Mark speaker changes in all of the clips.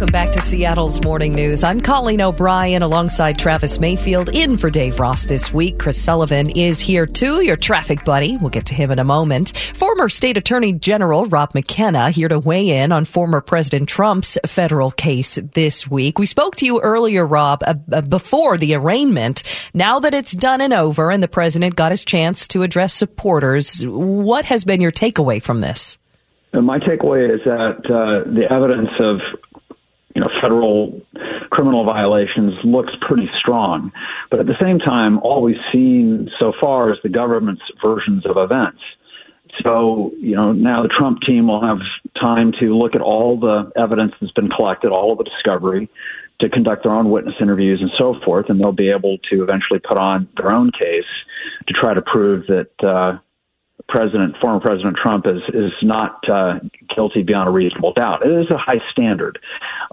Speaker 1: Welcome back to Seattle's Morning News. I'm Colleen O'Brien alongside Travis Mayfield in for Dave Ross this week. Chris Sullivan is here too, your traffic buddy. We'll get to him in a moment. Former State Attorney General Rob McKenna here to weigh in on former President Trump's federal case this week. We spoke to you earlier, Rob, uh, uh, before the arraignment. Now that it's done and over and the president got his chance to address supporters, what has been your takeaway from this?
Speaker 2: And my takeaway is that uh, the evidence of you know federal criminal violations looks pretty strong, but at the same time, all we've seen so far is the government's versions of events. So, you know, now the Trump team will have time to look at all the evidence that's been collected, all of the discovery, to conduct their own witness interviews and so forth, and they'll be able to eventually put on their own case to try to prove that uh, President, former President Trump is is not uh, guilty beyond a reasonable doubt. It is a high standard,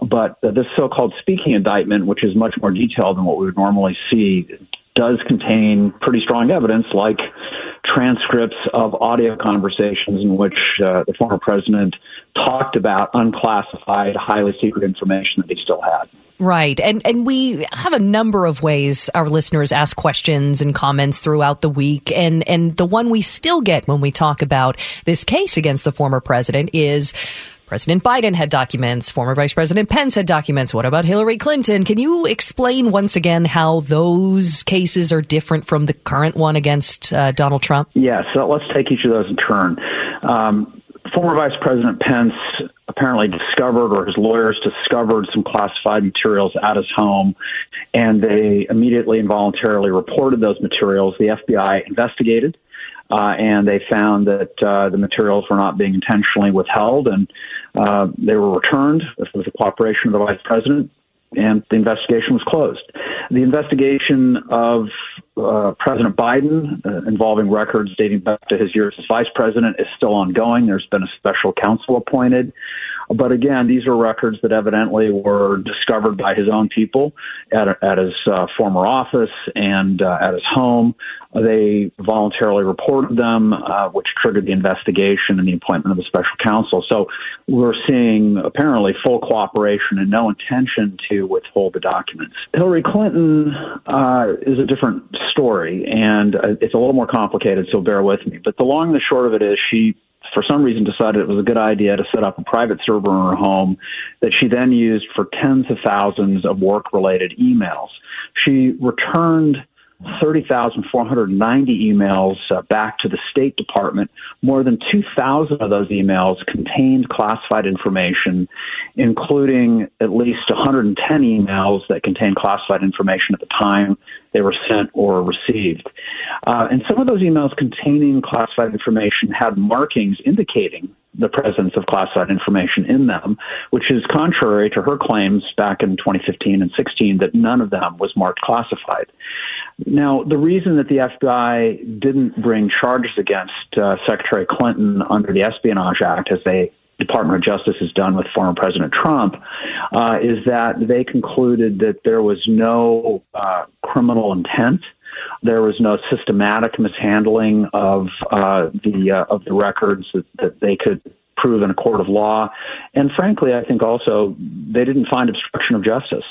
Speaker 2: but uh, this so-called speaking indictment, which is much more detailed than what we would normally see, does contain pretty strong evidence, like transcripts of audio conversations in which uh, the former president talked about unclassified, highly secret information that he still had.
Speaker 1: Right. And and we have a number of ways our listeners ask questions and comments throughout the week. And and the one we still get when we talk about this case against the former president is President Biden had documents, former Vice President Pence had documents. What about Hillary Clinton? Can you explain once again how those cases are different from the current one against uh, Donald Trump?
Speaker 2: Yes, yeah, so let's take each of those in turn. Um, former Vice President Pence apparently discovered, or his lawyers discovered, some classified materials at his home, and they immediately and voluntarily reported those materials. The FBI investigated. Uh, and they found that uh, the materials were not being intentionally withheld, and uh, they were returned with the cooperation of the vice president and the investigation was closed. The investigation of uh, President Biden uh, involving records dating back to his years as vice president is still ongoing. There's been a special counsel appointed. But again, these are records that evidently were discovered by his own people at, at his uh, former office and uh, at his home. They voluntarily reported them, uh, which triggered the investigation and the appointment of the special counsel. So we're seeing apparently full cooperation and no intention to withhold the documents. Hillary Clinton uh, is a different story, and uh, it's a little more complicated, so bear with me. But the long and the short of it is she for some reason decided it was a good idea to set up a private server in her home that she then used for tens of thousands of work related emails. She returned 30,490 emails uh, back to the State Department. More than 2,000 of those emails contained classified information, including at least 110 emails that contained classified information at the time they were sent or received. Uh, and some of those emails containing classified information had markings indicating the presence of classified information in them, which is contrary to her claims back in 2015 and 16 that none of them was marked classified. Now, the reason that the FBI didn't bring charges against uh, Secretary Clinton under the Espionage Act, as the Department of Justice has done with former President Trump, uh, is that they concluded that there was no uh, criminal intent. There was no systematic mishandling of uh, the uh, of the records that, that they could prove in a court of law, and frankly, I think also they didn't find obstruction of justice.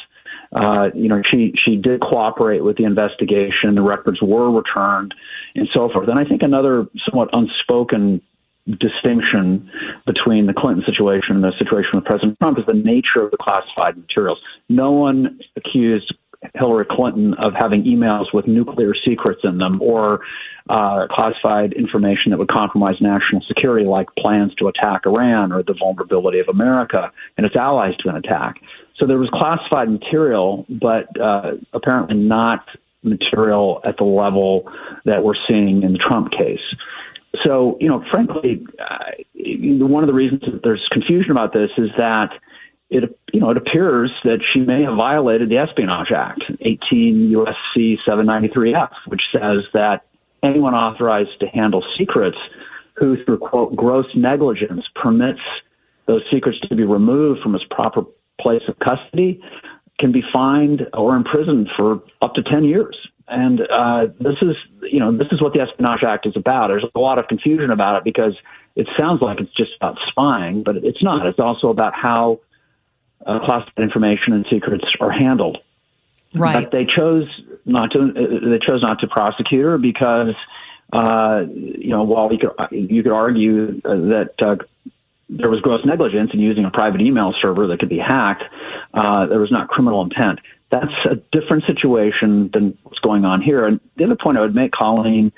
Speaker 2: Uh, you know, she she did cooperate with the investigation. The records were returned, and so forth. And I think another somewhat unspoken distinction between the Clinton situation and the situation with President Trump is the nature of the classified materials. No one accused Hillary Clinton of having emails with nuclear secrets in them or uh, classified information that would compromise national security, like plans to attack Iran or the vulnerability of America and its allies to an attack. So there was classified material, but uh, apparently not material at the level that we're seeing in the Trump case. So, you know, frankly, uh, one of the reasons that there's confusion about this is that it, you know, it appears that she may have violated the Espionage Act, 18 USC 793F, which says that anyone authorized to handle secrets who, through quote gross negligence, permits those secrets to be removed from its proper place of custody can be fined or imprisoned for up to 10 years. And uh, this is, you know, this is what the Espionage Act is about. There's a lot of confusion about it because it sounds like it's just about spying, but it's not. It's also about how uh, classified information and secrets are handled.
Speaker 1: Right.
Speaker 2: But they chose not to. Uh, they chose not to prosecute her because, uh, you know, while you could you could argue that uh, there was gross negligence in using a private email server that could be hacked, uh, there was not criminal intent. That's a different situation than what's going on here. And the other point I would make, Colleen,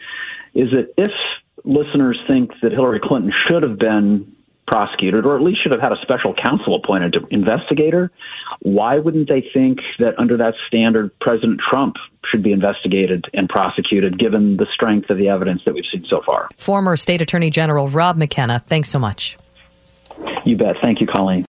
Speaker 2: is that if listeners think that Hillary Clinton should have been prosecuted, or at least should have had a special counsel appointed to investigate her, why wouldn't they think that under that standard, President Trump should be investigated and prosecuted, given the strength of the evidence that we've seen so far?
Speaker 1: Former State Attorney General Rob McKenna, thanks so much.
Speaker 2: You bet. Thank you, Colleen.